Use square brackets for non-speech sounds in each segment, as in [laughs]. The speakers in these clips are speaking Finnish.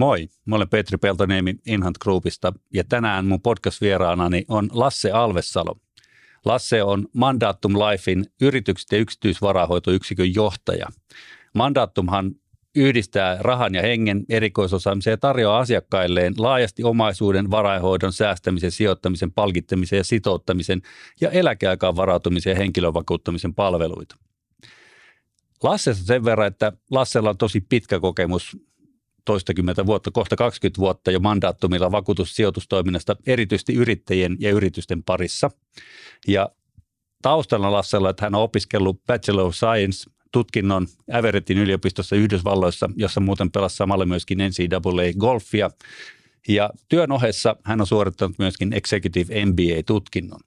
Moi, mä olen Petri Peltoniemi Inhant Groupista ja tänään mun podcast-vieraanani on Lasse Alvessalo. Lasse on Mandatum Lifein yritykset ja yksityisvarahoitoyksikön johtaja. Mandatumhan yhdistää rahan ja hengen erikoisosaamisen ja tarjoaa asiakkailleen laajasti omaisuuden, varainhoidon, säästämisen, sijoittamisen, palkittamisen ja sitouttamisen ja eläkeaikaan varautumisen ja henkilövakuuttamisen palveluita. Lassesta sen verran, että Lassella on tosi pitkä kokemus toistakymmentä vuotta, kohta 20 vuotta jo mandaattumilla vakuutussijoitustoiminnasta, erityisesti yrittäjien ja yritysten parissa. Ja taustalla Lassella, että hän on opiskellut Bachelor of Science tutkinnon Everettin yliopistossa Yhdysvalloissa, jossa muuten pelasi samalla myöskin NCAA-golfia. Ja työn ohessa hän on suorittanut myöskin Executive MBA-tutkinnon.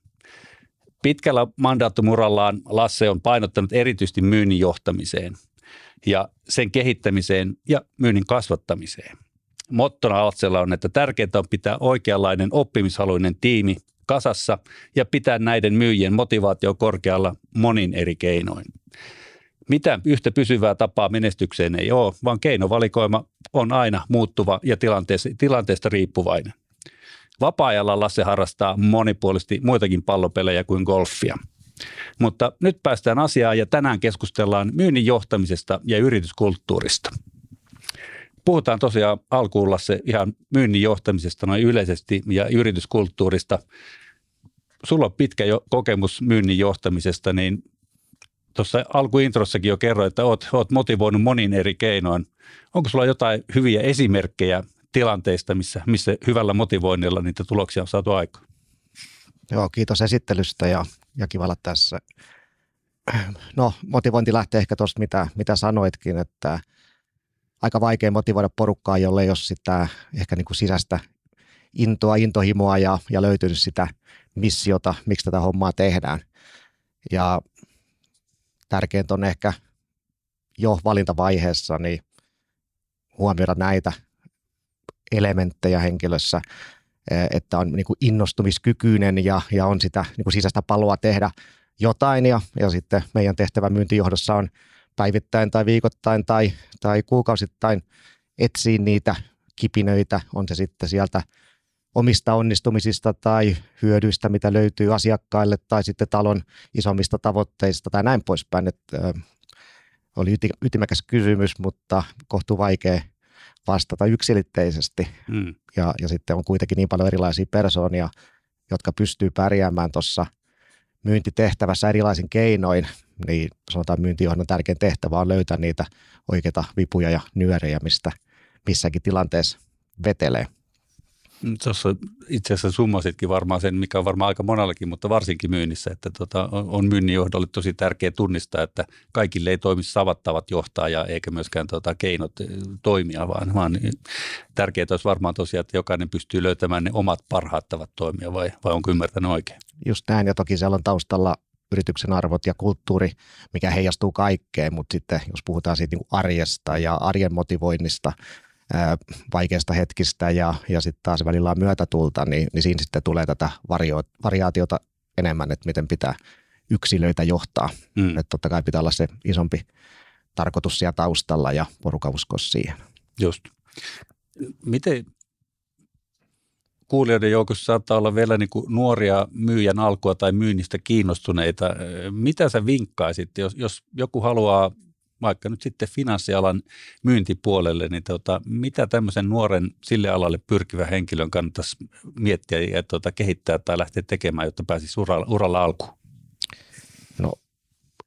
Pitkällä mandaattumurallaan Lasse on painottanut erityisesti myynnin johtamiseen ja sen kehittämiseen ja myynnin kasvattamiseen. Mottona Altsella on, että tärkeintä on pitää oikeanlainen oppimishaluinen tiimi kasassa ja pitää näiden myyjien motivaatio korkealla monin eri keinoin. Mitä yhtä pysyvää tapaa menestykseen ei ole, vaan keinovalikoima on aina muuttuva ja tilanteesta, tilanteesta riippuvainen. Vapaa-ajalla Lasse harrastaa monipuolisesti muitakin pallopelejä kuin golfia. Mutta nyt päästään asiaan ja tänään keskustellaan myynnin johtamisesta ja yrityskulttuurista. Puhutaan tosiaan alkuun Lasse ihan myynnin johtamisesta noin yleisesti ja yrityskulttuurista. Sulla on pitkä jo kokemus myynnin johtamisesta, niin tuossa alkuintrossakin jo kerroin, että oot, oot motivoinut monin eri keinoin. Onko sulla jotain hyviä esimerkkejä tilanteista, missä, missä hyvällä motivoinnilla niitä tuloksia on saatu aikaan? Joo, kiitos esittelystä ja, ja kivalla tässä. No, motivointi lähtee ehkä tuosta, mitä, mitä sanoitkin, että aika vaikea motivoida porukkaa, jolle ei ole sitä ehkä niin kuin sisäistä intoa, intohimoa ja, ja löytynyt sitä missiota, miksi tätä hommaa tehdään. Ja tärkeintä on ehkä jo valintavaiheessa niin huomioida näitä elementtejä henkilössä, että on niin kuin innostumiskykyinen ja, ja on sitä niin kuin sisäistä paloa tehdä jotain ja, ja sitten meidän tehtävä myyntijohdossa on päivittäin tai viikoittain tai, tai kuukausittain etsiä niitä kipinöitä, on se sitten sieltä omista onnistumisista tai hyödyistä, mitä löytyy asiakkaille tai sitten talon isommista tavoitteista tai näin poispäin. Että, oli ytimekäs kysymys, mutta kohtuu vaikea vastata yksilitteisesti. Mm. Ja, ja sitten on kuitenkin niin paljon erilaisia persoonia, jotka pystyy pärjäämään tuossa myyntitehtävässä erilaisin keinoin, niin sanotaan myyntijohdon tärkein tehtävä on löytää niitä oikeita vipuja ja nyörejä, mistä missäkin tilanteessa vetelee. Tuossa itse asiassa summasitkin varmaan sen, mikä on varmaan aika monellakin, mutta varsinkin myynnissä, että tota, on myynnin johdolle tosi tärkeä tunnistaa, että kaikille ei toimi savattavat johtaja eikä myöskään tota, keinot eh, toimia, vaan, vaan tärkeää olisi varmaan tosiaan, että jokainen pystyy löytämään ne omat parhaat tavat toimia vai, vai onko ymmärtänyt oikein? Just näin ja toki siellä on taustalla yrityksen arvot ja kulttuuri, mikä heijastuu kaikkeen, mutta sitten jos puhutaan siitä niin arjesta ja arjen motivoinnista, vaikeista hetkistä ja, ja sitten taas välillä on myötätulta, niin, niin siinä sitten tulee tätä vario, variaatiota enemmän, että miten pitää yksilöitä johtaa. Mm. Että totta kai pitää olla se isompi tarkoitus siellä taustalla ja porukka uskoa siihen. Just. Miten kuulijoiden joukossa saattaa olla vielä niin kuin nuoria myyjän alkua tai myynnistä kiinnostuneita. Mitä sä vinkkaisit, jos, jos joku haluaa vaikka nyt sitten finanssialan myyntipuolelle, niin tota, mitä tämmöisen nuoren sille alalle pyrkivän henkilön kannattaisi miettiä ja tota, kehittää tai lähteä tekemään, jotta pääsisi uralla, uralla alkuun? No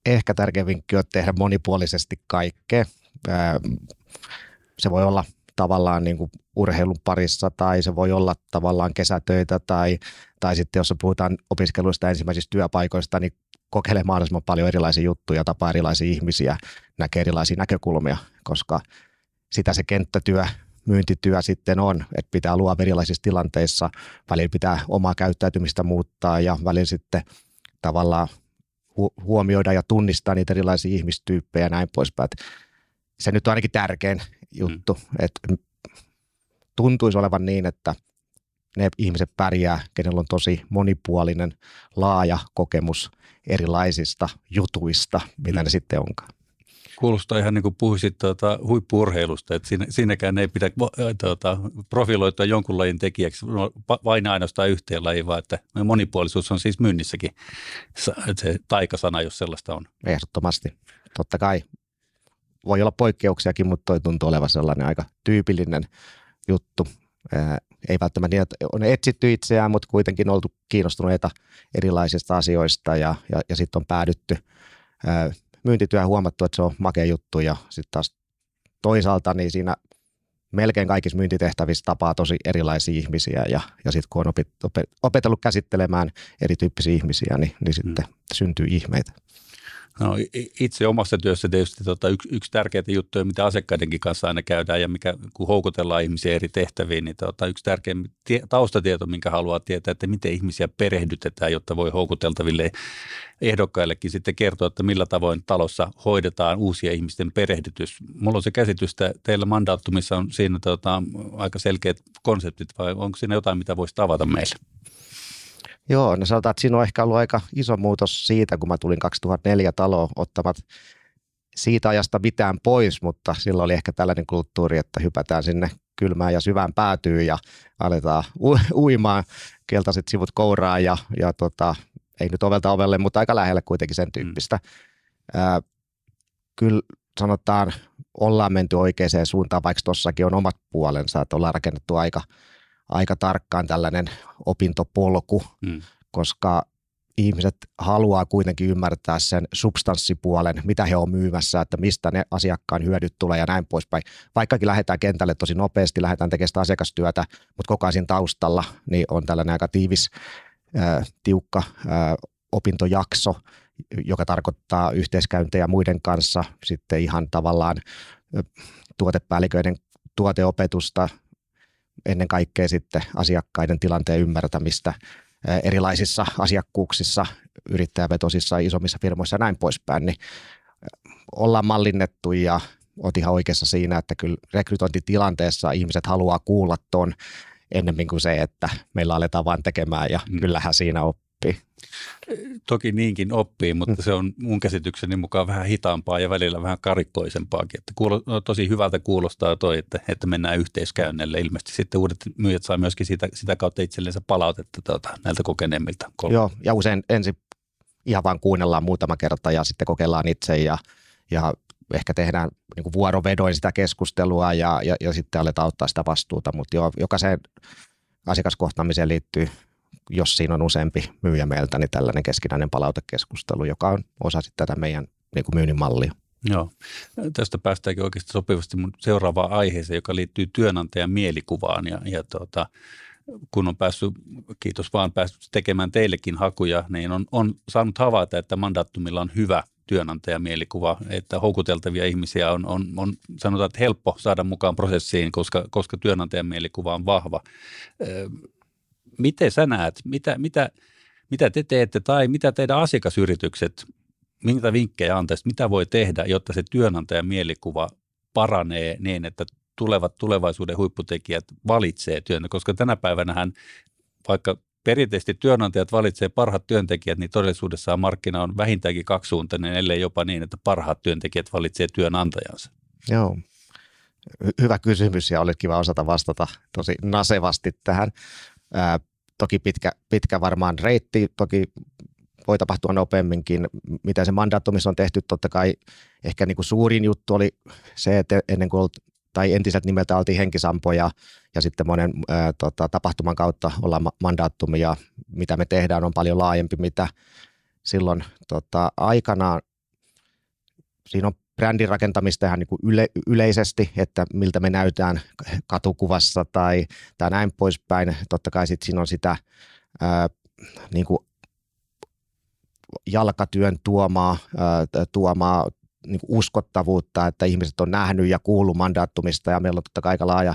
ehkä tärkein vinkki on tehdä monipuolisesti kaikkea. Se voi olla tavallaan niin kuin urheilun parissa tai se voi olla tavallaan kesätöitä tai, tai sitten jos puhutaan opiskeluista ensimmäisistä työpaikoista, niin kokeile mahdollisimman paljon erilaisia juttuja, tapaa erilaisia ihmisiä, näkee erilaisia näkökulmia, koska sitä se kenttätyö, myyntityö sitten on, että pitää luoda erilaisissa tilanteissa, välillä pitää omaa käyttäytymistä muuttaa ja välillä sitten tavallaan huomioida ja tunnistaa niitä erilaisia ihmistyyppejä ja näin poispäin. Se nyt on ainakin tärkein juttu, mm. että tuntuisi olevan niin, että ne ihmiset pärjää, kenellä on tosi monipuolinen, laaja kokemus erilaisista jutuista, mitä mm. ne sitten onkaan. Kuulostaa ihan niin kuin puhuisit tuota, huippuurheilusta, että siinä, siinäkään ei pidä tuota, profiloitua jonkun lajin tekijäksi no, vain ainoastaan yhteen lajiin, vaan että monipuolisuus on siis myynnissäkin se taikasana, jos sellaista on. Ehdottomasti. Totta kai voi olla poikkeuksiakin, mutta toi tuntuu olevan sellainen aika tyypillinen juttu. Ei välttämättä niin, että on etsitty itseään, mutta kuitenkin oltu kiinnostuneita erilaisista asioista ja, ja, ja sitten on päädytty myyntityö huomattu, että se on makea juttu ja sitten taas toisaalta niin siinä melkein kaikissa myyntitehtävissä tapaa tosi erilaisia ihmisiä ja, ja sitten kun on opet, opetellut käsittelemään erityyppisiä ihmisiä, niin, niin sitten mm. syntyy ihmeitä. No, itse omassa työssä tietysti tota, yksi, yksi tärkeitä juttuja, mitä asiakkaidenkin kanssa aina käydään ja mikä, kun houkutellaan ihmisiä eri tehtäviin, niin tota, yksi tärkeä tie, taustatieto, minkä haluaa tietää, että miten ihmisiä perehdytetään, jotta voi houkuteltaville ehdokkaillekin sitten kertoa, että millä tavoin talossa hoidetaan uusia ihmisten perehdytys. Mulla on se käsitys, että teillä mandaattumissa on siinä tota, aika selkeät konseptit vai onko siinä jotain, mitä voisi tavata meille? Joo, no sanotaan, että siinä on ehkä ollut aika iso muutos siitä, kun mä tulin 2004 taloon ottamat siitä ajasta mitään pois, mutta silloin oli ehkä tällainen kulttuuri, että hypätään sinne kylmään ja syvään päätyyn ja aletaan u- uimaan keltaiset sivut kouraan ja, ja tota, ei nyt ovelta ovelle, mutta aika lähelle kuitenkin sen tyyppistä. Mm. Ää, kyllä sanotaan, ollaan menty oikeaan suuntaan, vaikka tuossakin on omat puolensa, että ollaan rakennettu aika – aika tarkkaan tällainen opintopolku, mm. koska ihmiset haluaa kuitenkin ymmärtää sen substanssipuolen, mitä he on myymässä, että mistä ne asiakkaan hyödyt tulee ja näin poispäin. Vaikkakin lähdetään kentälle tosi nopeasti, lähdetään tekemään sitä asiakastyötä, mutta koko ajan taustalla niin on tällainen aika tiivis, äh, tiukka äh, opintojakso, joka tarkoittaa yhteiskäyntejä muiden kanssa, sitten ihan tavallaan tuotepäälliköiden tuoteopetusta, ennen kaikkea sitten asiakkaiden tilanteen ymmärtämistä erilaisissa asiakkuuksissa, yrittäjävetosissa, isommissa firmoissa ja näin poispäin, niin ollaan mallinnettu ja oot ihan oikeassa siinä, että kyllä rekrytointitilanteessa ihmiset haluaa kuulla tuon ennemmin kuin se, että meillä aletaan vain tekemään ja mm. kyllähän siinä oppii. Toki niinkin oppii, mutta se on mun käsitykseni mukaan vähän hitaampaa ja välillä vähän karikkoisempaakin. Että kuulo, no, tosi hyvältä kuulostaa toi, että, että mennään yhteiskäynnille. Ilmeisesti sitten uudet myyjät saa myöskin sitä, sitä kautta itsellensä palautetta tuota, näiltä kokeneemmilta. Joo, ja usein ensin ihan vaan kuunnellaan muutama kerta ja sitten kokeillaan itse ja, ja ehkä tehdään niin vuorovedoin sitä keskustelua ja, ja, ja sitten aletaan ottaa sitä vastuuta, mutta jo, jokaiseen asiakaskohtaamiseen liittyy jos siinä on useampi myyjä meiltä, niin tällainen keskinäinen palautekeskustelu, joka on osa sitten tätä meidän niin kuin myynnin mallia. Joo. Tästä päästäänkin oikeasti sopivasti mun seuraavaan aiheeseen, joka liittyy työnantajan mielikuvaan. Ja, ja tuota, kun on päässyt, kiitos vaan, päässyt tekemään teillekin hakuja, niin on, on saanut havaita, että mandaattumilla on hyvä työnantajan mielikuva, että houkuteltavia ihmisiä on, on, on sanotaan, että helppo saada mukaan prosessiin, koska, koska työnantajan mielikuva on vahva miten sä näet, mitä, mitä, mitä te teette tai mitä teidän asiakasyritykset, minkä vinkkejä antaisit, mitä voi tehdä, jotta se työnantajan mielikuva paranee niin, että tulevat tulevaisuuden huipputekijät valitsee työn, koska tänä päivänä vaikka perinteisesti työnantajat valitsee parhaat työntekijät, niin todellisuudessa markkina on vähintäänkin kaksisuuntainen, ellei jopa niin, että parhaat työntekijät valitsee työnantajansa. Joo, hyvä kysymys ja oli kiva osata vastata tosi nasevasti tähän. Ää, toki pitkä, pitkä varmaan reitti, toki voi tapahtua nopeamminkin. Mitä se mandaattumissa on tehty, totta kai ehkä niin kuin suurin juttu oli se, että ennen kuin tai entiset nimeltä oltiin henkisampoja ja sitten monen ää, tota, tapahtuman kautta ollaan mandaattumia. Mitä me tehdään on paljon laajempi, mitä silloin tota, aikanaan. Siinä on brändin rakentamista ihan niin kuin yle, yleisesti, että miltä me näytään katukuvassa tai, tai näin poispäin. Totta kai sitten siinä on sitä ää, niin kuin jalkatyön tuomaa, ää, tuomaa niin kuin uskottavuutta, että ihmiset on nähnyt ja kuullut mandaattumista ja meillä on totta kai aika laaja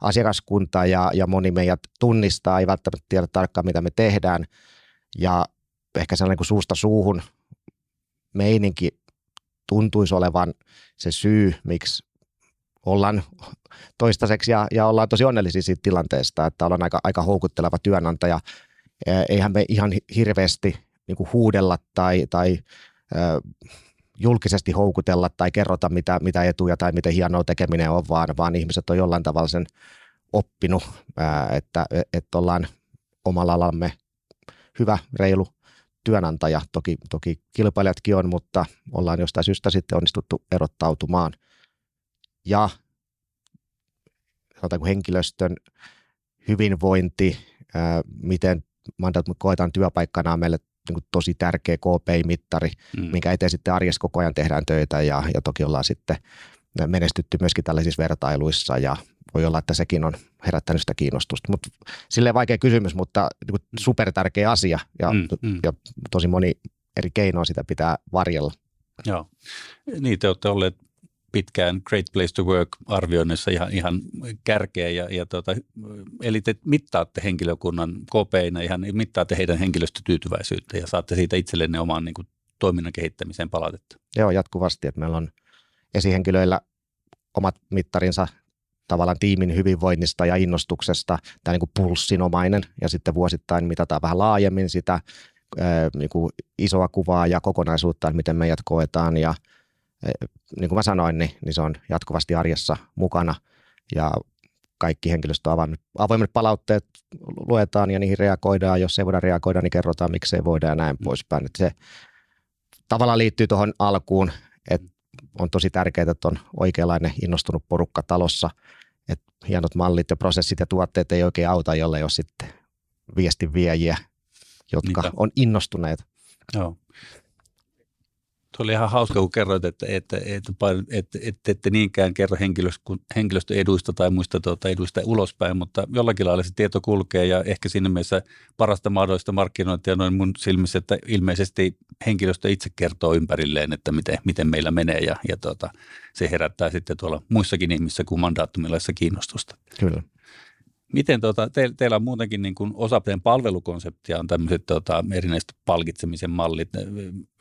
asiakaskunta ja, ja moni meidät tunnistaa, ei välttämättä tiedä tarkkaan mitä me tehdään ja ehkä sellainen kuin suusta suuhun meininki tuntuisi olevan se syy, miksi ollaan toistaiseksi ja, ja ollaan tosi onnellisia siitä tilanteesta, että ollaan aika, aika houkutteleva työnantaja. Eihän me ihan hirveästi niin kuin huudella tai, tai julkisesti houkutella tai kerrota, mitä, mitä etuja tai miten hienoa tekeminen on, vaan, vaan ihmiset on jollain tavalla sen oppinut, että, että ollaan omalla alamme hyvä, reilu työnantaja. Toki, toki kilpailijatkin on, mutta ollaan jostain syystä sitten onnistuttu erottautumaan. Ja sanotaanko henkilöstön hyvinvointi, miten mandat koetaan työpaikkana meille niin kuin tosi tärkeä KPI-mittari, mm. minkä eteen sitten arjessa koko ajan tehdään töitä ja, ja toki ollaan sitten menestytty myöskin tällaisissa vertailuissa ja voi olla, että sekin on herättänyt sitä kiinnostusta. Mutta silleen vaikea kysymys, mutta niin super tärkeä asia ja, mm, mm. ja tosi moni eri keinoa sitä pitää varjella. Joo, niin te olette olleet pitkään Great Place to Work-arvioinnissa ihan, ihan kärkeä. Ja, ja tota, eli te mittaatte henkilökunnan kopeina, ihan mittaatte heidän henkilöstötyytyväisyyttä ja saatte siitä itsellenne oman niin kuin, toiminnan kehittämiseen palautetta. Joo, jatkuvasti. Että meillä on esihenkilöillä omat mittarinsa tavallaan tiimin hyvinvoinnista ja innostuksesta, tämä niin kuin pulssinomainen, ja sitten vuosittain mitataan vähän laajemmin sitä niin kuin isoa kuvaa ja kokonaisuutta, että miten meidät koetaan, ja niin kuin mä sanoin, niin, niin se on jatkuvasti arjessa mukana ja kaikki henkilöstö avoimet, avoimet palautteet luetaan ja niihin reagoidaan. Jos ei voida reagoida, niin kerrotaan, miksi ei voida ja näin mm. poispäin. Että se tavallaan liittyy tuohon alkuun, että on tosi tärkeää, että on oikeanlainen innostunut porukka talossa, että hienot mallit ja prosessit ja tuotteet ei oikein auta, jolle ei ole sitten viestin viejiä, jotka Niitä. on innostuneet. Joo. Tuo oli ihan hauska, kun kerroit, että, että, että, että, että ette niinkään kerro henkilöstöeduista tai muista tuota, eduista ulospäin, mutta jollakin lailla se tieto kulkee ja ehkä siinä mielessä parasta mahdollista markkinointia noin mun silmissä, että ilmeisesti henkilöstö itse kertoo ympärilleen, että miten, miten meillä menee ja, ja tuota, se herättää sitten tuolla muissakin ihmisissä kuin mandaattumilaisessa kiinnostusta. Kyllä. Miten tuota, te, teillä on muutenkin niin kuin osa teidän palvelukonseptia on tämmöiset tuota, erinäiset palkitsemisen mallit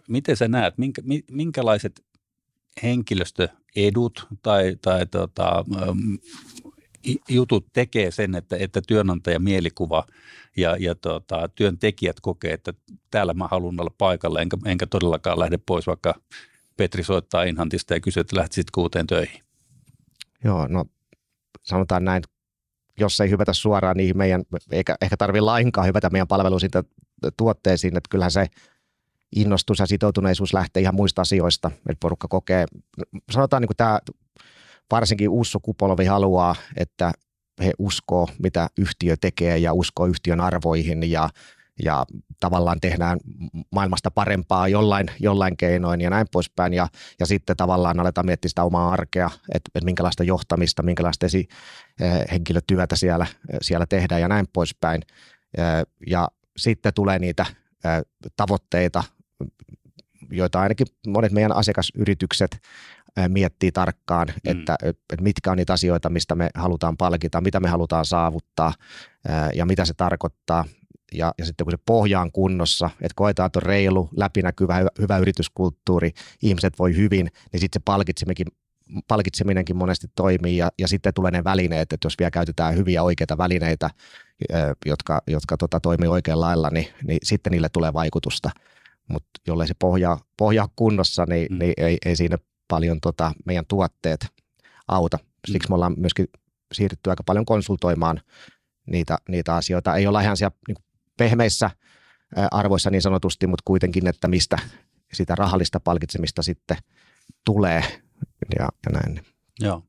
miten sä näet, minkä, minkälaiset henkilöstöedut tai, tai tota, jutut tekee sen, että, että työnantajan mielikuva ja, ja tota, työntekijät kokee, että täällä mä haluan olla paikalla, enkä, enkä todellakaan lähde pois, vaikka Petri soittaa Inhantista ja kysyy, että lähtisit kuuteen töihin. Joo, no sanotaan näin, jos ei hyvätä suoraan niihin meidän, eikä ehkä tarvitse lainkaan hyvätä meidän palveluihin tuotteisiin, että kyllähän se innostus ja sitoutuneisuus lähtee ihan muista asioista, että porukka kokee, sanotaan niin kuin tämä varsinkin uusi sukupolvi haluaa, että he uskoo, mitä yhtiö tekee ja uskoo yhtiön arvoihin ja, ja tavallaan tehdään maailmasta parempaa jollain, jollain keinoin ja näin poispäin. Ja, ja sitten tavallaan aletaan miettiä sitä omaa arkea, että, että minkälaista johtamista, minkälaista esi, eh, henkilötyötä siellä, siellä tehdään ja näin poispäin. Eh, ja sitten tulee niitä eh, tavoitteita, joita ainakin monet meidän asiakasyritykset miettii tarkkaan, mm. että, että mitkä on niitä asioita, mistä me halutaan palkita, mitä me halutaan saavuttaa ja mitä se tarkoittaa. Ja, ja sitten kun se pohja on kunnossa, että koetaan, että on reilu, läpinäkyvä, hyvä, hyvä yrityskulttuuri, ihmiset voi hyvin, niin sitten se palkitseminenkin, palkitseminenkin monesti toimii ja, ja sitten tulee ne välineet, että jos vielä käytetään hyviä oikeita välineitä, jotka, jotka tota, toimii oikealla lailla, niin, niin sitten niille tulee vaikutusta mutta jollei se pohja, pohja kunnossa, niin, mm. niin ei, ei siinä paljon tota meidän tuotteet auta. Siksi mm. me ollaan myöskin siirrytty aika paljon konsultoimaan niitä, niitä asioita. Ei olla ihan siellä niin pehmeissä arvoissa niin sanotusti, mutta kuitenkin, että mistä sitä rahallista palkitsemista sitten tulee ja, ja näin. Joo.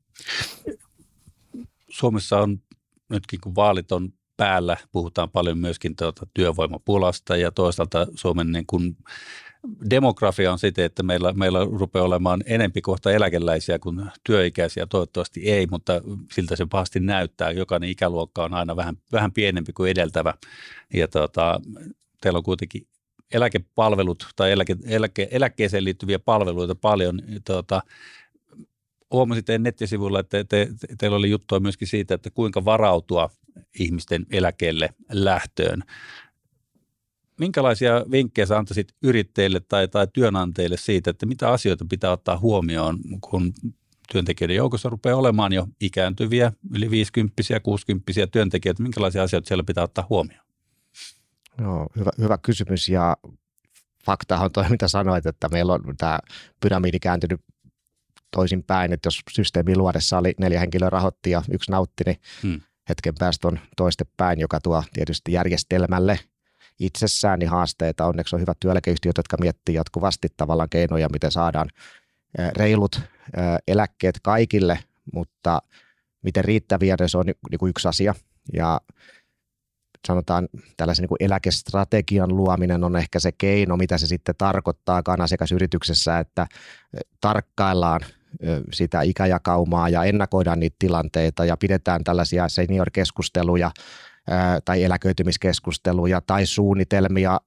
Suomessa on nytkin, kun vaalit on päällä. Puhutaan paljon myöskin tuota työvoimapulasta ja toisaalta Suomen niin kuin demografia on sitä, että meillä, meillä rupeaa olemaan enempi kohta eläkeläisiä kuin työikäisiä. Toivottavasti ei, mutta siltä se pahasti näyttää. Jokainen ikäluokka on aina vähän, vähän pienempi kuin edeltävä. Ja tuota, teillä on kuitenkin eläkepalvelut tai eläke, eläke, eläkkeeseen liittyviä palveluita paljon. Tuota, huomasin teidän nettisivuilla, että te, te, teillä oli juttua myöskin siitä, että kuinka varautua ihmisten eläkkeelle lähtöön. Minkälaisia vinkkejä sä antaisit yrittäjille tai, tai työnantajille siitä, että mitä asioita pitää ottaa huomioon, kun työntekijöiden joukossa rupeaa olemaan jo ikääntyviä, yli 50 60 työntekijöitä, minkälaisia asioita siellä pitää ottaa huomioon? Joo, hyvä, hyvä kysymys ja fakta on toi, mitä sanoit, että meillä on tämä pyramidi kääntynyt toisinpäin, että jos systeemi luodessa oli neljä henkilöä rahoitti ja yksi nautti, niin hmm. Hetken päästä on toistepäin, joka tuo tietysti järjestelmälle itsessään niin haasteita. Onneksi on hyvät työeläkeyhtiöt, jotka miettii jatkuvasti tavallaan keinoja, miten saadaan reilut eläkkeet kaikille, mutta miten riittäviä ne se on niin kuin yksi asia. Ja sanotaan tällaisen niin eläkestrategian luominen on ehkä se keino, mitä se sitten tarkoittaakaan asiakasyrityksessä, että tarkkaillaan sitä ikäjakaumaa ja ennakoidaan niitä tilanteita ja pidetään tällaisia senior-keskusteluja tai eläköitymiskeskusteluja tai suunnitelmia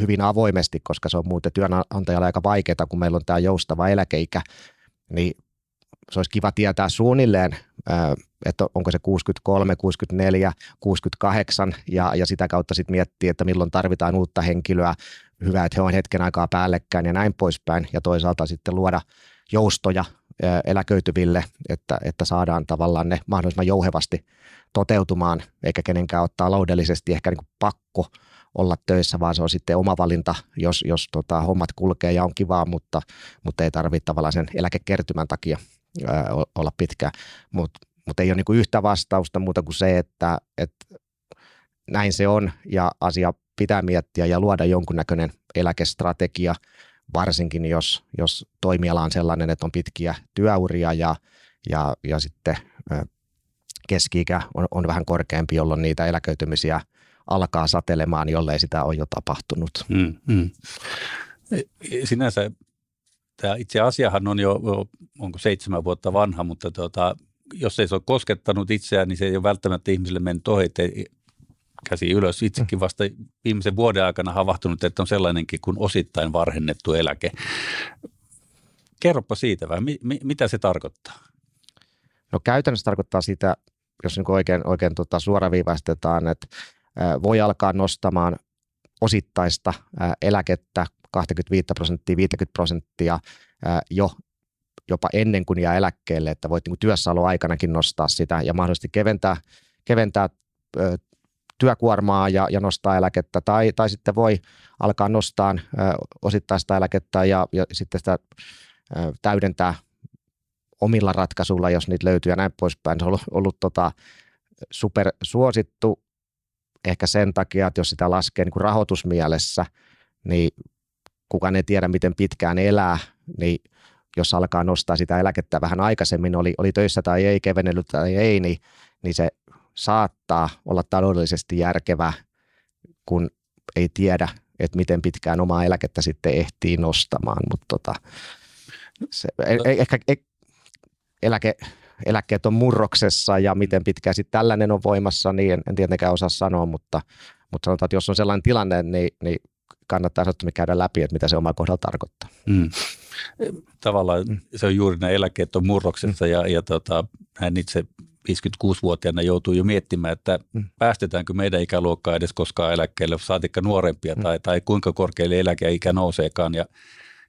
hyvin avoimesti, koska se on muuten työnantajalle aika vaikeaa, kun meillä on tämä joustava eläkeikä, niin se olisi kiva tietää suunnilleen, että onko se 63, 64, 68 ja, ja sitä kautta sitten miettiä, että milloin tarvitaan uutta henkilöä, hyvä, että he on hetken aikaa päällekkäin ja näin poispäin ja toisaalta sitten luoda joustoja eläköityville, että, että saadaan tavallaan ne mahdollisimman jouhevasti toteutumaan, eikä kenenkään ole taloudellisesti ehkä niin pakko olla töissä, vaan se on sitten oma valinta, jos, jos tota, hommat kulkee ja on kivaa, mutta, mutta ei tarvitse tavallaan sen eläkekertymän takia ää, olla pitkä. Mutta mut ei ole niin yhtä vastausta muuta kuin se, että, että näin se on ja asia pitää miettiä ja luoda jonkunnäköinen eläkestrategia, varsinkin jos, jos toimiala on sellainen, että on pitkiä työuria ja, ja, ja sitten keski-ikä on, on vähän korkeampi, jolloin niitä eläköitymisiä alkaa satelemaan, jollei sitä ole jo tapahtunut. Mm, mm. Sinänsä tämä itse asiahan on jo, onko seitsemän vuotta vanha, mutta tuota, jos ei se ole koskettanut itseään, niin se ei ole välttämättä ihmisille mennyt ohi, käsi ylös. Itsekin vasta viimeisen vuoden aikana havahtunut, että on sellainenkin kuin osittain varhennettu eläke. Kerropa siitä vai mi, mi, mitä se tarkoittaa? No käytännössä tarkoittaa sitä, jos niin oikein, oikein tota suoraviivaistetaan, että voi alkaa nostamaan osittaista eläkettä 25 prosenttia, 50 prosenttia jo jopa ennen kuin jää eläkkeelle, että voit niin työssäoloaikanakin nostaa sitä ja mahdollisesti keventää, keventää työkuormaa ja, ja nostaa eläkettä, tai, tai sitten voi alkaa nostaa osittaista eläkettä ja, ja sitten sitä täydentää omilla ratkaisuilla, jos niitä löytyy ja näin poispäin. Se on ollut, ollut tota, super suosittu ehkä sen takia, että jos sitä laskee niin kuin rahoitusmielessä, niin kukaan ei tiedä, miten pitkään elää, niin jos alkaa nostaa sitä eläkettä vähän aikaisemmin, oli, oli töissä tai ei, kevennellyt tai ei, niin, niin se saattaa olla taloudellisesti järkevä, kun ei tiedä, että miten pitkään omaa eläkettä sitten ehtii nostamaan, mutta tota, se, e, e, ehkä e, eläke, eläkkeet on murroksessa ja miten pitkään sitten tällainen on voimassa, niin en, en tietenkään osaa sanoa, mutta, mutta sanotaan, että jos on sellainen tilanne, niin, niin kannattaa ehdottomasti käydä läpi, että mitä se oma kohdalla tarkoittaa. Mm. Tavallaan se on juuri nämä eläkkeet on murroksessa mm. ja, ja tota, hän itse 56-vuotiaana joutuu jo miettimään, että mm. päästetäänkö meidän ikäluokkaa edes koskaan eläkkeelle, saatikka nuorempia mm. tai, tai kuinka korkealle eläkeikä nouseekaan ja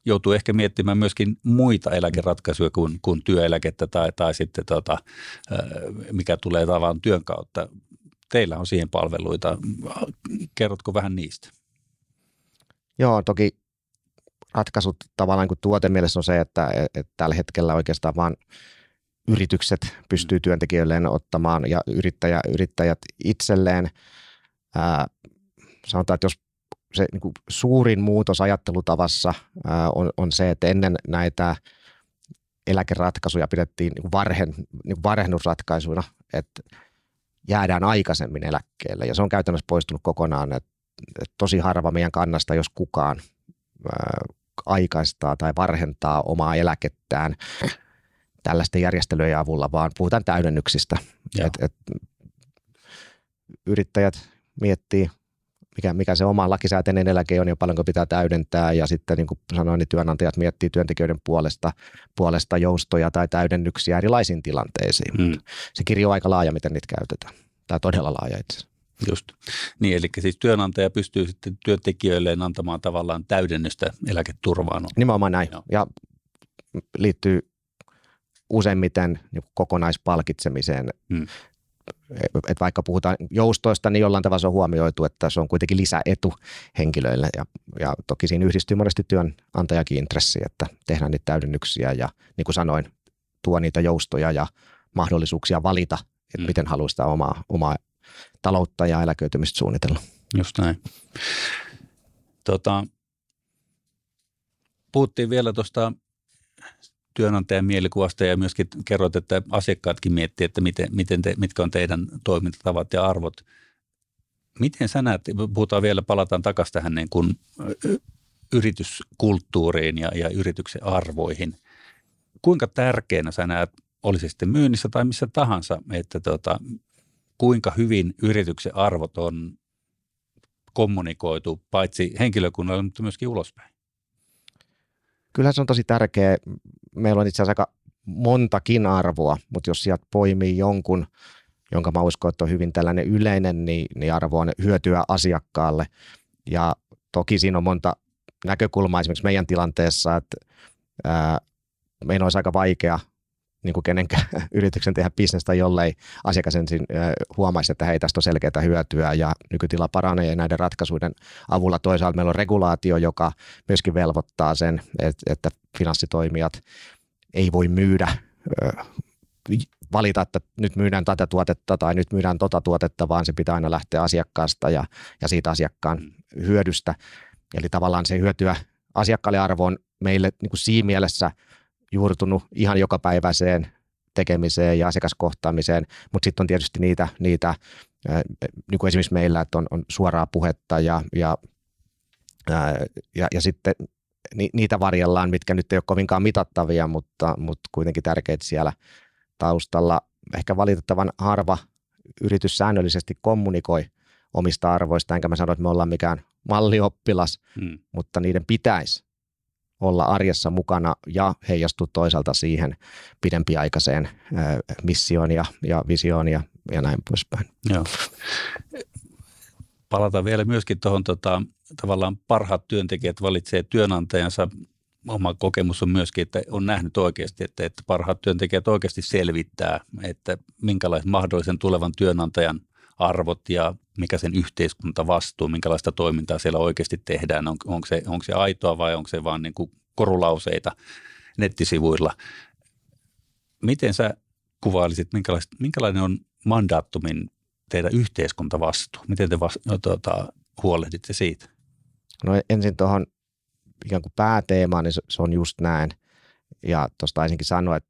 joutuu ehkä miettimään myöskin muita eläkeratkaisuja kuin, kuin työeläkettä tai, tai sitten tota, mikä tulee tavan työn kautta. Teillä on siihen palveluita. Kerrotko vähän niistä? Joo, toki ratkaisut tavallaan kuin tuotemielessä on se, että, että tällä hetkellä oikeastaan vaan yritykset pystyy mm. työntekijöilleen ottamaan ja yrittäjä, yrittäjät itselleen. Ää, sanotaan, että jos se niin kuin suurin muutos ajattelutavassa ää, on, on se, että ennen näitä eläkeratkaisuja pidettiin niin varhen, niin varhennusratkaisuina, että jäädään aikaisemmin eläkkeelle ja se on käytännössä poistunut kokonaan, että, että tosi harva meidän kannasta, jos kukaan ää, aikaistaa tai varhentaa omaa eläkettään tällaisten järjestelyjen avulla, vaan puhutaan täydennyksistä. Et, et, yrittäjät miettii, mikä, mikä se oma lakisääteinen eläke on ja paljonko pitää täydentää ja sitten niin kuin sanoin, niin työnantajat miettii työntekijöiden puolesta, puolesta joustoja tai täydennyksiä erilaisiin tilanteisiin. Hmm. Se kirjo on aika laaja, miten niitä käytetään. Tai todella laaja itse Just. Niin, eli siis työnantaja pystyy sitten työntekijöilleen antamaan tavallaan täydennystä eläketurvaan. Nimenomaan näin. Joo. Ja liittyy useimmiten niin kokonaispalkitsemiseen. Hmm. että vaikka puhutaan joustoista, niin jollain tavalla se on huomioitu, että se on kuitenkin lisäetu henkilöille. Ja, ja toki siinä yhdistyy monesti työnantajakin intressi, että tehdään niitä täydennyksiä ja niin kuin sanoin, tuo niitä joustoja ja mahdollisuuksia valita, että mm. miten haluaa sitä omaa, omaa taloutta ja eläköitymistä suunnitella. Just näin. Tota, puhuttiin vielä tuosta työnantajan mielikuvasta ja myöskin kerroit, että asiakkaatkin miettii, että miten, miten te, mitkä on teidän toimintatavat ja arvot. Miten sä näet, puhutaan vielä, palataan takaisin tähän niin kuin yrityskulttuuriin ja, ja yrityksen arvoihin. Kuinka tärkeänä sä näet, olisi sitten myynnissä tai missä tahansa, että tota, kuinka hyvin yrityksen arvot on kommunikoitu paitsi henkilökunnalle, mutta myöskin ulospäin? Kyllä se on tosi tärkeä. Meillä on itse asiassa aika montakin arvoa, mutta jos sieltä poimii jonkun, jonka mä uskon, että on hyvin tällainen yleinen, niin, niin arvo on hyötyä asiakkaalle. Ja toki siinä on monta näkökulmaa esimerkiksi meidän tilanteessa, että ää, meidän olisi aika vaikea niin kuin kenenkään [laughs] yrityksen tehdä bisnestä, jollei asiakas ensin huomaisi, että hei, tästä on selkeää hyötyä ja nykytila paranee näiden ratkaisuiden avulla. Toisaalta meillä on regulaatio, joka myöskin velvoittaa sen, että finanssitoimijat ei voi myydä valita, että nyt myydään tätä tuotetta tai nyt myydään tota tuotetta, vaan se pitää aina lähteä asiakkaasta ja, ja siitä asiakkaan mm. hyödystä. Eli tavallaan se hyötyä asiakkaalle arvoon meille niin kuin siinä mielessä – juurtunut ihan jokapäiväiseen tekemiseen ja asiakaskohtaamiseen, mutta sitten on tietysti niitä, niitä niin kuin esimerkiksi meillä, että on, on suoraa puhetta ja, ja, ja, ja sitten ni, niitä varjellaan, mitkä nyt ei ole kovinkaan mitattavia, mutta, mutta kuitenkin tärkeitä siellä taustalla. Ehkä valitettavan harva yritys säännöllisesti kommunikoi omista arvoista, enkä mä sano, että me ollaan mikään mallioppilas, hmm. mutta niiden pitäisi olla arjessa mukana ja heijastua toisaalta siihen pidempiaikaiseen missioon ja, ja visioon ja, ja näin poispäin. Joo. Palataan vielä myöskin tuohon tota, tavallaan parhaat työntekijät valitsee työnantajansa. Oma kokemus on myöskin, että on nähnyt oikeasti, että, että parhaat työntekijät oikeasti selvittää, että minkälaisen mahdollisen tulevan työnantajan arvot ja mikä sen yhteiskunta vastuu, minkälaista toimintaa siellä oikeasti tehdään, on, onko, se, onko se aitoa vai onko se vaan niin kuin korulauseita nettisivuilla. Miten sä kuvailisit, minkälainen on mandaattumin teidän yhteiskuntavastuu? Miten te vas, no, tuota, huolehditte siitä? No ensin tuohon ikään kuin pääteemaan, niin se on just näin. Ja tuosta taisinkin sanoa, että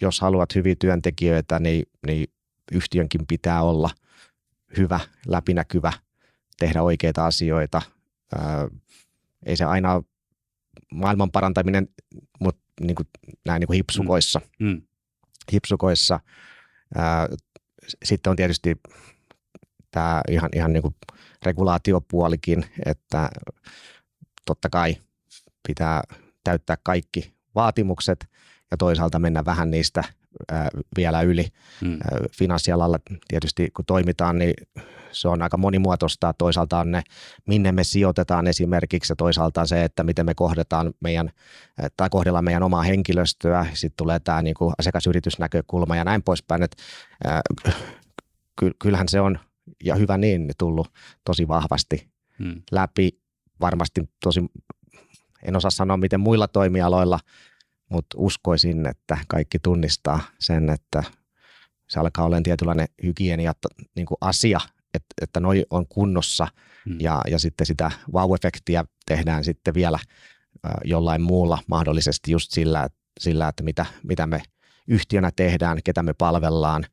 jos haluat hyviä työntekijöitä, niin, niin yhtiönkin pitää olla – hyvä, läpinäkyvä, tehdä oikeita asioita. Ää, ei se aina maailman parantaminen, mutta niin kuin, näin niin kuin hipsukoissa. Mm. Mm. hipsukoissa. Ää, sitten on tietysti tämä ihan, ihan niin kuin regulaatiopuolikin, että totta kai pitää täyttää kaikki vaatimukset ja toisaalta mennä vähän niistä vielä yli. Hmm. Finanssialalla tietysti kun toimitaan, niin se on aika monimuotoista. Toisaalta on ne, minne me sijoitetaan esimerkiksi ja toisaalta se, että miten me kohdetaan meidän, tai kohdellaan meidän omaa henkilöstöä. Sitten tulee tämä niin kuin asiakasyritysnäkökulma ja näin poispäin. Että, äh, kyllähän se on, ja hyvä niin, tullut tosi vahvasti hmm. läpi. Varmasti tosi, en osaa sanoa miten muilla toimialoilla – mutta uskoisin, että kaikki tunnistaa sen, että se alkaa olemaan tietynlainen hygienia niin kuin asia, että, että noi on kunnossa hmm. ja, ja sitten sitä wow-efektiä tehdään sitten vielä jollain muulla mahdollisesti just sillä, sillä että mitä, mitä me yhtiönä tehdään, ketä me palvellaan,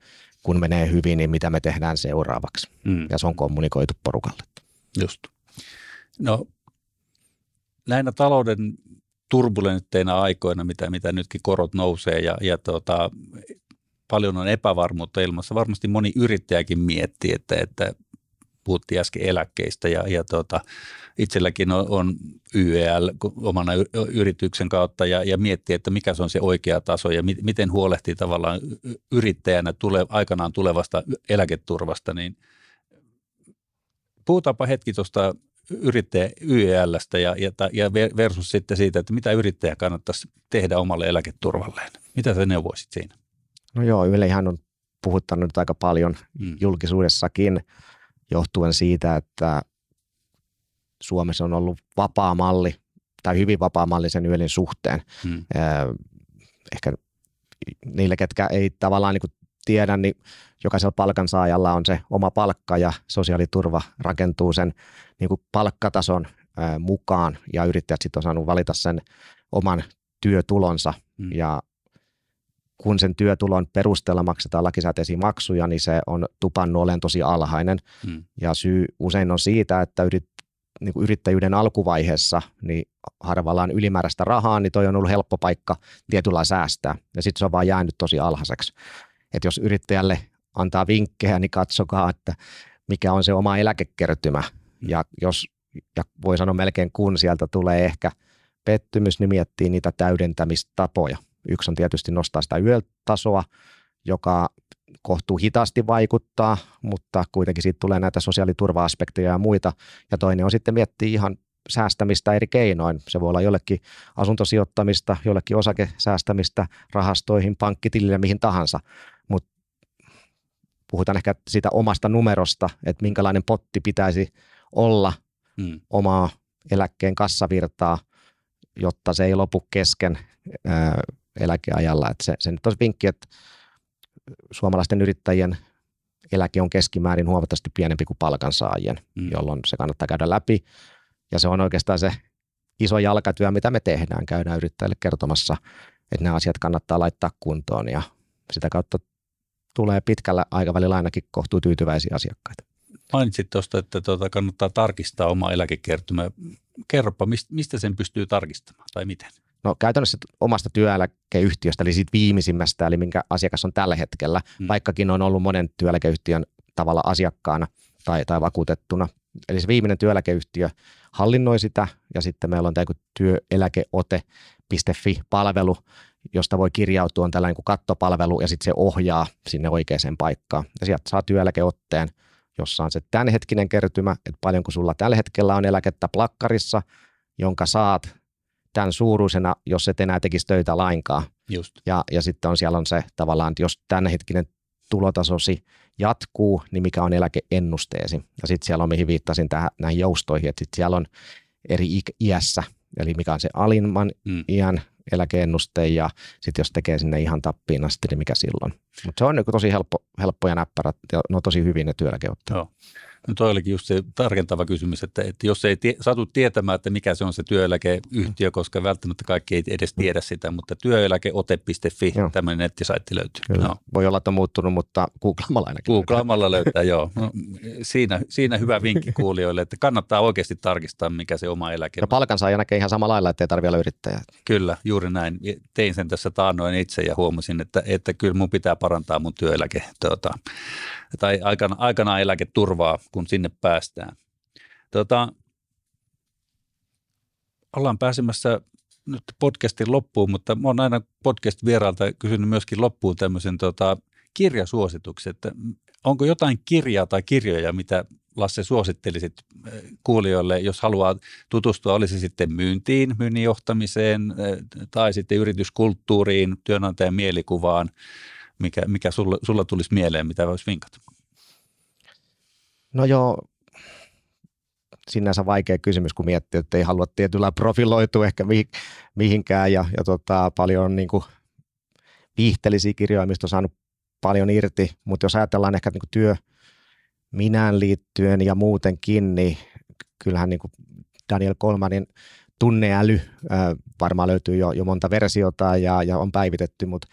kun menee hyvin, niin mitä me tehdään seuraavaksi. Hmm. Ja se on kommunikoitu porukalle. Just. No näinä talouden turbulentteina aikoina, mitä, mitä nytkin korot nousee ja, ja tota, paljon on epävarmuutta ilmassa. Varmasti moni yrittäjäkin miettii, että, että puhuttiin äsken eläkkeistä ja, ja tota, itselläkin on, on YEL omana yrityksen kautta ja, ja miettii, että mikä se on se oikea taso ja mi, miten huolehtii tavallaan yrittäjänä tule, aikanaan tulevasta eläketurvasta, niin puhutaanpa hetki tuosta yrittäjä YELstä ja, ja, ja versus sitten siitä, että mitä yrittäjä kannattaisi tehdä omalle eläketurvalleen. Mitä sä neuvoisit siinä? No joo, Yle ihan on puhuttanut nyt aika paljon mm. julkisuudessakin johtuen siitä, että Suomessa on ollut vapaa malli tai hyvin vapaa malli sen YELin suhteen. Mm. Ehkä niille, ketkä ei tavallaan niin tiedä, niin jokaisella palkansaajalla on se oma palkka ja sosiaaliturva rakentuu sen niin kuin palkkatason mukaan ja yrittäjät sitten on saanut valita sen oman työtulonsa mm. ja kun sen työtulon perusteella maksetaan lakisääteisiä maksuja, niin se on tupannut olen tosi alhainen. Mm. Ja syy usein on siitä, että yrit, niin kuin yrittäjyyden alkuvaiheessa niin harvalla on ylimääräistä rahaa, niin toi on ollut helppo paikka tietyllä säästää. Ja sitten se on vaan jäänyt tosi alhaiseksi. Että jos yrittäjälle antaa vinkkejä, niin katsokaa, että mikä on se oma eläkekertymä. Mm. Ja jos, ja voi sanoa melkein kun sieltä tulee ehkä pettymys, niin miettii niitä täydentämistapoja. Yksi on tietysti nostaa sitä yötasoa, joka kohtuu hitaasti vaikuttaa, mutta kuitenkin siitä tulee näitä sosiaaliturva-aspekteja ja muita. Ja toinen on sitten miettiä ihan säästämistä eri keinoin. Se voi olla jollekin asuntosijoittamista, jollekin osakesäästämistä, rahastoihin, pankkitilille, mihin tahansa. Mutta puhutaan ehkä siitä omasta numerosta, että minkälainen potti pitäisi olla hmm. omaa eläkkeen kassavirtaa, jotta se ei lopu kesken ää, eläkeajalla. Et se, se nyt olisi vinkki, että suomalaisten yrittäjien eläke on keskimäärin huomattavasti pienempi kuin palkansaajien, mm. jolloin se kannattaa käydä läpi. Ja se on oikeastaan se iso jalkatyö, mitä me tehdään. Käydään yrittäjille kertomassa, että nämä asiat kannattaa laittaa kuntoon ja sitä kautta tulee pitkällä aikavälillä ainakin kohtuu tyytyväisiä asiakkaita. Mainitsit tuosta, että tuota kannattaa tarkistaa oma eläkekertymä. Kerropa, mistä sen pystyy tarkistamaan tai miten? No käytännössä omasta työeläkeyhtiöstä, eli siitä viimeisimmästä, eli minkä asiakas on tällä hetkellä, hmm. vaikkakin on ollut monen työeläkeyhtiön tavalla asiakkaana tai, tai vakuutettuna. Eli se viimeinen työeläkeyhtiö hallinnoi sitä, ja sitten meillä on tämä työeläkeote.fi-palvelu, josta voi kirjautua, on tällainen kuin kattopalvelu, ja sitten se ohjaa sinne oikeaan paikkaan. Ja sieltä saa työeläkeotteen, jossa on se tämänhetkinen kertymä, että paljonko sulla tällä hetkellä on eläkettä plakkarissa, jonka saat tämän suuruisena, jos et enää tekisi töitä lainkaan. Just. Ja, ja sitten on siellä on se tavallaan, että jos tämänhetkinen tulotasosi jatkuu, niin mikä on eläkeennusteesi. Ja sitten siellä on, mihin viittasin tähän, näihin joustoihin, että sitten siellä on eri iässä, eli mikä on se alimman mm. iän eläkeennuste ja sitten jos tekee sinne ihan tappiin asti, niin mikä silloin. Mutta se on niin tosi helppo, helppo ja näppärä ja ne on tosi hyvin ne työeläkeotteet. Joo. No toi olikin just se tarkentava kysymys, että, että jos ei tie, satu tietämään, että mikä se on se työeläkeyhtiö, mm. koska välttämättä kaikki ei edes tiedä sitä, mutta työeläkeote.fi, joo. tämmöinen nettisaitti löytyy. Kyllä. No. Voi olla, että on muuttunut, mutta googlaamalla ainakin. Googlaamalla löytää, joo. No, siinä, siinä hyvä vinkki kuulijoille, että kannattaa oikeasti tarkistaa, mikä se oma eläke on. Ja palkansaaja näkee ihan samalla lailla, että ei tarvitse olla yrittäjää. Kyllä, juuri näin. Tein sen tässä taannoin itse ja huomasin, että, että kyllä mun pitää parantaa mun työeläke, tuota, tai aikana, aikanaan eläketurvaa, kun sinne päästään. Tota, ollaan pääsemässä nyt podcastin loppuun, mutta oon aina podcast-vieraalta kysynyt myöskin loppuun tämmöisen tota, kirjasuosituksen, että onko jotain kirjaa tai kirjoja, mitä Lasse suosittelisit eh, kuulijoille, jos haluaa tutustua, olisi sitten myyntiin, myynnin johtamiseen eh, tai sitten yrityskulttuuriin, työnantajan mielikuvaan, mikä, mikä sulla, sulla tulisi mieleen, mitä voisi vinkata? No joo, sinänsä vaikea kysymys, kun miettii, että ei halua tietyllä profiloitua ehkä mihinkään ja, ja tota, paljon niin kuin viihteellisiä kirjoja, mistä on saanut paljon irti, mutta jos ajatellaan ehkä niin kuin työ minään liittyen ja muutenkin, niin kyllähän niin kuin Daniel Kolmanin tunneäly äh, varmaan löytyy jo, jo monta versiota ja, ja on päivitetty, mutta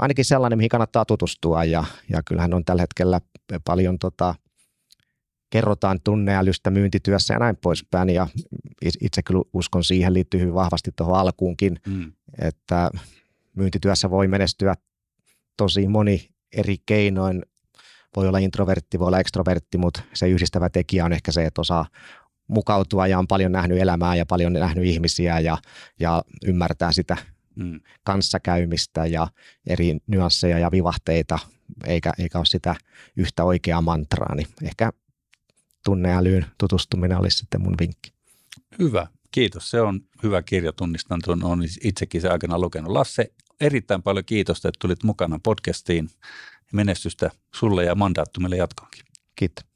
ainakin sellainen, mihin kannattaa tutustua ja, ja kyllähän on tällä hetkellä paljon tota, kerrotaan tunneälystä myyntityössä ja näin poispäin. Ja itse kyllä uskon siihen liittyy hyvin vahvasti tuohon alkuunkin, mm. että myyntityössä voi menestyä tosi moni eri keinoin. Voi olla introvertti, voi olla ekstrovertti, mutta se yhdistävä tekijä on ehkä se, että osaa mukautua ja on paljon nähnyt elämää ja paljon nähnyt ihmisiä ja, ja ymmärtää sitä mm. kanssakäymistä ja eri nyansseja ja vivahteita, eikä, eikä ole sitä yhtä oikeaa mantraa, niin ehkä tunneälyyn tutustuminen olisi sitten mun vinkki. Hyvä, kiitos. Se on hyvä kirja, tunnistan tuon, olen itsekin se aikana lukenut. Lasse, erittäin paljon kiitosta, että tulit mukana podcastiin menestystä sulle ja mandaattumille jatkoonkin. Kiitos.